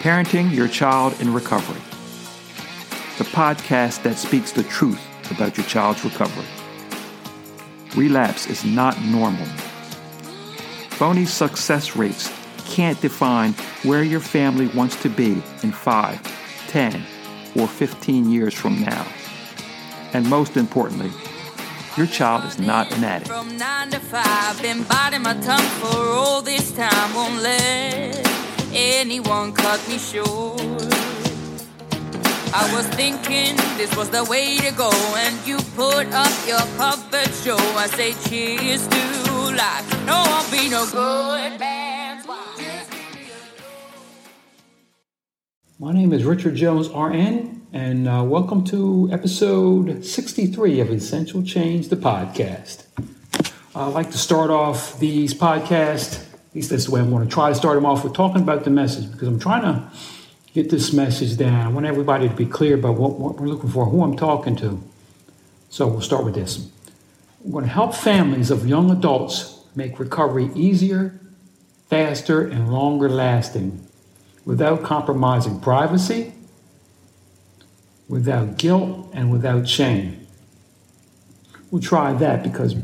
Parenting Your Child in Recovery, the podcast that speaks the truth about your child's recovery. Relapse is not normal. Phony success rates can't define where your family wants to be in 5, 10, or 15 years from now. And most importantly, your child is not an addict. From nine to five, been biting my tongue for all this time. Won't let anyone cut me short. I was thinking this was the way to go, and you put up your puppet show. I say cheers to life. No, I'll be no good My name is Richard Jones, RN, and uh, welcome to episode 63 of Essential Change, the podcast. I like to start off these podcasts, at least that's the way I'm going to try to start them off with talking about the message because I'm trying to get this message down. I want everybody to be clear about what, what we're looking for, who I'm talking to. So we'll start with this. We're going to help families of young adults make recovery easier, faster, and longer lasting without compromising privacy, without guilt, and without shame. We'll try that because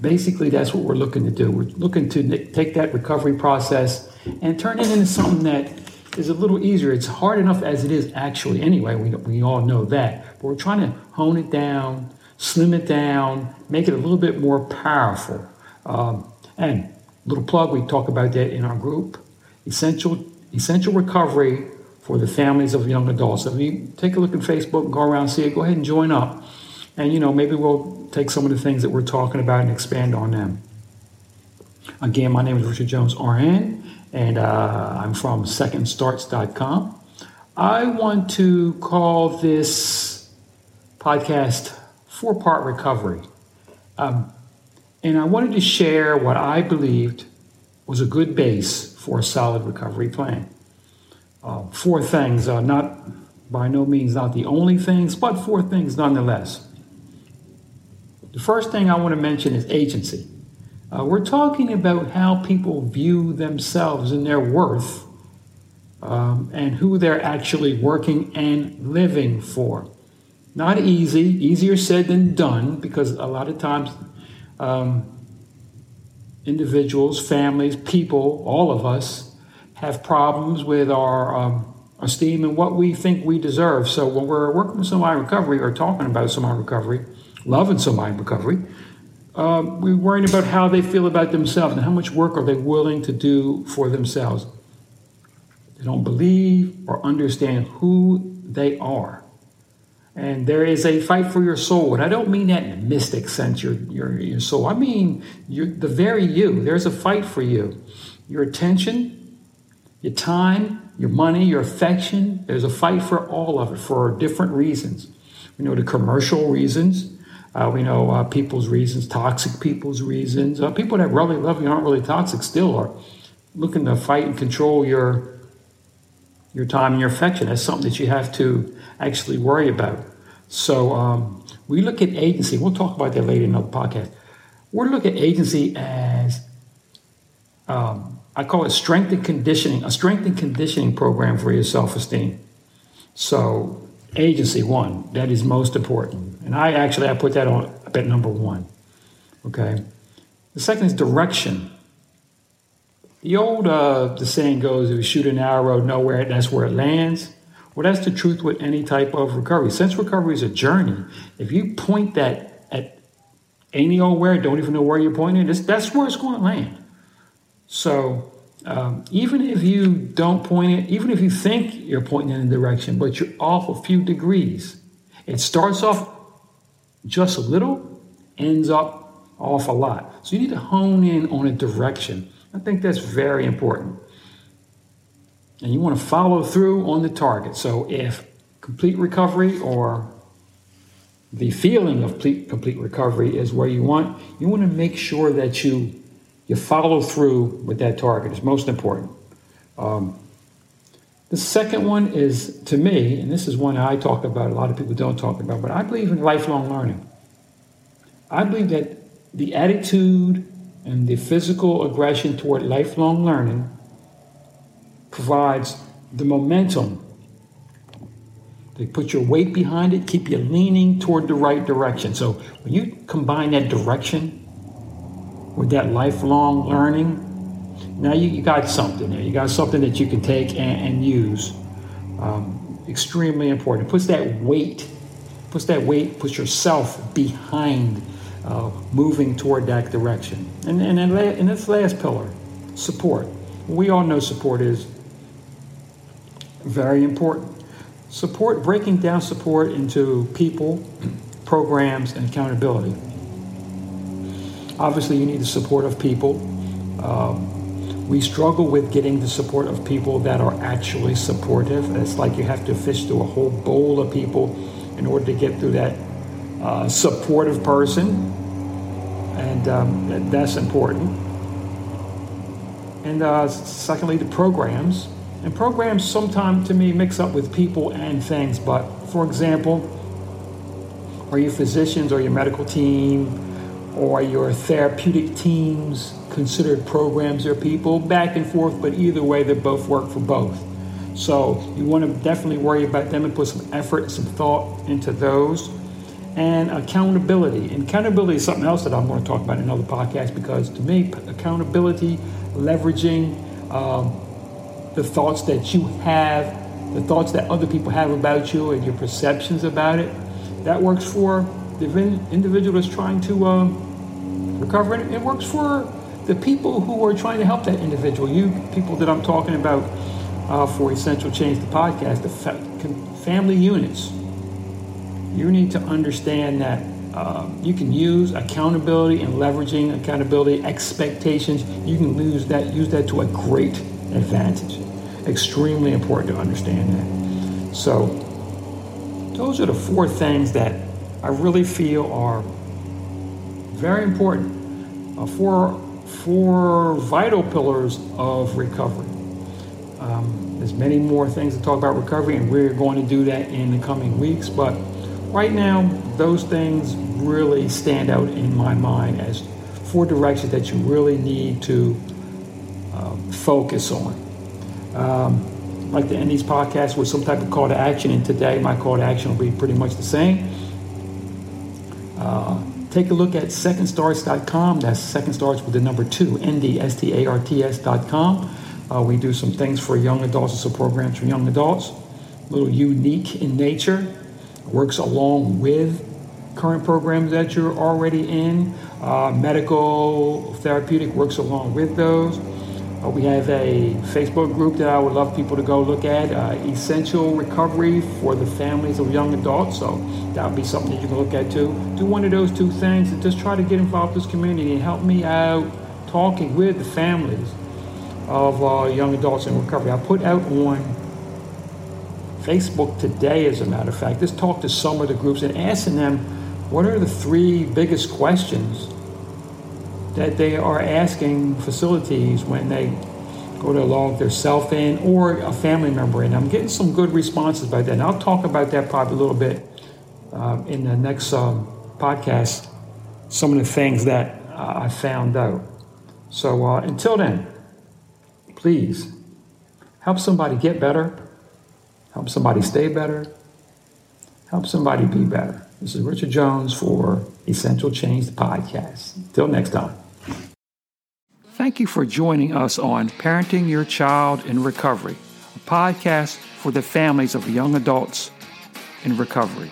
basically that's what we're looking to do. We're looking to take that recovery process and turn it into something that is a little easier. It's hard enough as it is actually anyway. We, we all know that. But we're trying to hone it down, slim it down, make it a little bit more powerful. Um, and little plug, we talk about that in our group. Essential Essential Recovery for the Families of Young Adults. If you take a look at Facebook go around see it, go ahead and join up. And, you know, maybe we'll take some of the things that we're talking about and expand on them. Again, my name is Richard Jones, RN, and uh, I'm from secondstarts.com. I want to call this podcast Four Part Recovery. Um, and I wanted to share what I believed was a good base for a solid recovery plan. Uh, four things, uh, not by no means not the only things, but four things nonetheless. The first thing I want to mention is agency. Uh, we're talking about how people view themselves and their worth um, and who they're actually working and living for. Not easy, easier said than done, because a lot of times um, individuals, families, people, all of us have problems with our um, esteem and what we think we deserve. So when we're working with somebody recovery or talking about somebody in recovery, and somebody mind recovery, um, we're worrying about how they feel about themselves and how much work are they willing to do for themselves. They don't believe or understand who they are. And there is a fight for your soul. And I don't mean that in a mystic sense, your, your, your soul. I mean the very you. There's a fight for you. Your attention, your time, your money, your affection. There's a fight for all of it for different reasons. We know the commercial reasons. Uh, we know uh, people's reasons, toxic people's reasons. Uh, people that really love you aren't really toxic still are looking to fight and control your your time and your affection. That's something that you have to actually worry about. So um, we look at agency. We'll talk about that later in another podcast. We look at agency as um, I call it strength and conditioning, a strength and conditioning program for your self-esteem. So agency one, that is most important. And I actually I put that on at number one. Okay. The second is direction. The old uh, the saying goes, if you shoot an arrow nowhere, that's where it lands. Well, that's the truth with any type of recovery. Since recovery is a journey, if you point that at any old where, don't even know where you're pointing, that's where it's going to land. So um, even if you don't point it, even if you think you're pointing in a direction, but you're off a few degrees, it starts off just a little, ends up off a lot. So you need to hone in on a direction. I think that's very important and you want to follow through on the target. So if complete recovery or the feeling of complete recovery is where you want, you want to make sure that you you follow through with that target. It's most important. Um, the second one is to me, and this is one I talk about. A lot of people don't talk about, but I believe in lifelong learning. I believe that the attitude and the physical aggression toward lifelong learning provides the momentum. They put your weight behind it, keep you leaning toward the right direction. So when you combine that direction with that lifelong learning, now you, you got something there. You got something that you can take and, and use. Um, extremely important. It puts that weight, puts that weight, puts yourself behind uh, moving toward that direction. And, and, and this last pillar, support. We all know support is very important. Support, breaking down support into people, programs, and accountability. Obviously, you need the support of people. Um, we struggle with getting the support of people that are actually supportive. It's like you have to fish through a whole bowl of people in order to get through that uh, supportive person, and um, that's important. And uh, secondly, the programs. And programs sometimes to me mix up with people and things, but for example, are your physicians or your medical team or your therapeutic teams considered programs or people? Back and forth, but either way, they both work for both. So you want to definitely worry about them and put some effort and some thought into those. And accountability. And accountability is something else that I'm going to talk about in another podcast because to me, accountability, leveraging um, the thoughts that you have, the thoughts that other people have about you, and your perceptions about it, that works for the individual that's trying to um, recover. And it works for the people who are trying to help that individual. You people that I'm talking about uh, for Essential Change, the podcast, the fa- family units. You need to understand that uh, you can use accountability and leveraging accountability expectations. You can use that use that to a great advantage. Extremely important to understand that. So those are the four things that I really feel are very important. Uh, four four vital pillars of recovery. Um, there's many more things to talk about recovery, and we're going to do that in the coming weeks. But right now, those things really stand out in my mind as four directions that you really need to uh, focus on. Um, I'd like to end these podcasts with some type of call to action, and today my call to action will be pretty much the same. Uh, take a look at secondstarts.com. That's second starts with the number two, N-D-S-T-A-R-T-S.com. Uh, we do some things for young adults and some programs for young adults. A little unique in nature. Works along with current programs that you're already in. Uh, medical, therapeutic works along with those. We have a Facebook group that I would love people to go look at, uh, Essential Recovery for the Families of Young Adults. So that would be something that you can look at too. Do one of those two things and just try to get involved in this community and help me out talking with the families of uh, young adults in recovery. I put out on Facebook today, as a matter of fact, just talk to some of the groups and asking them what are the three biggest questions that they are asking facilities when they go to log their self in or a family member in. I'm getting some good responses by that. And I'll talk about that probably a little bit uh, in the next um, podcast, some of the things that uh, I found out. So uh, until then, please help somebody get better, help somebody stay better, help somebody be better. This is Richard Jones for Essential Change, podcast. Until next time. Thank you for joining us on Parenting Your Child in Recovery, a podcast for the families of young adults in recovery.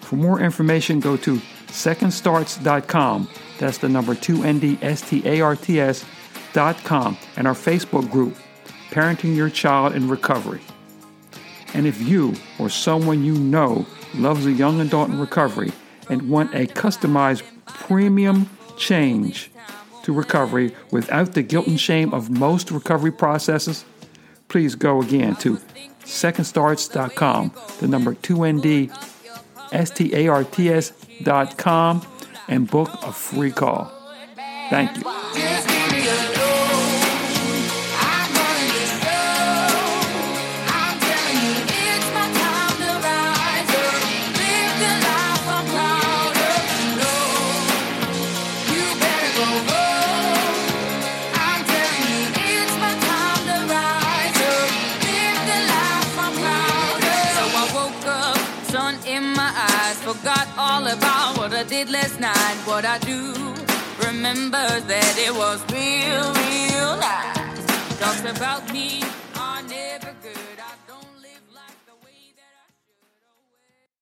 For more information, go to secondstarts.com. That's the number 2NDSTARTS.com and our Facebook group, Parenting Your Child in Recovery. And if you or someone you know loves a young adult in recovery and want a customized premium change, to recovery without the guilt and shame of most recovery processes, please go again to secondstarts.com, the number 2ND, S-T-A-R-T-S.com, and book a free call. Thank you. Forgot all about what I did last night. What I do remember that it was real, real nice. Talks about me.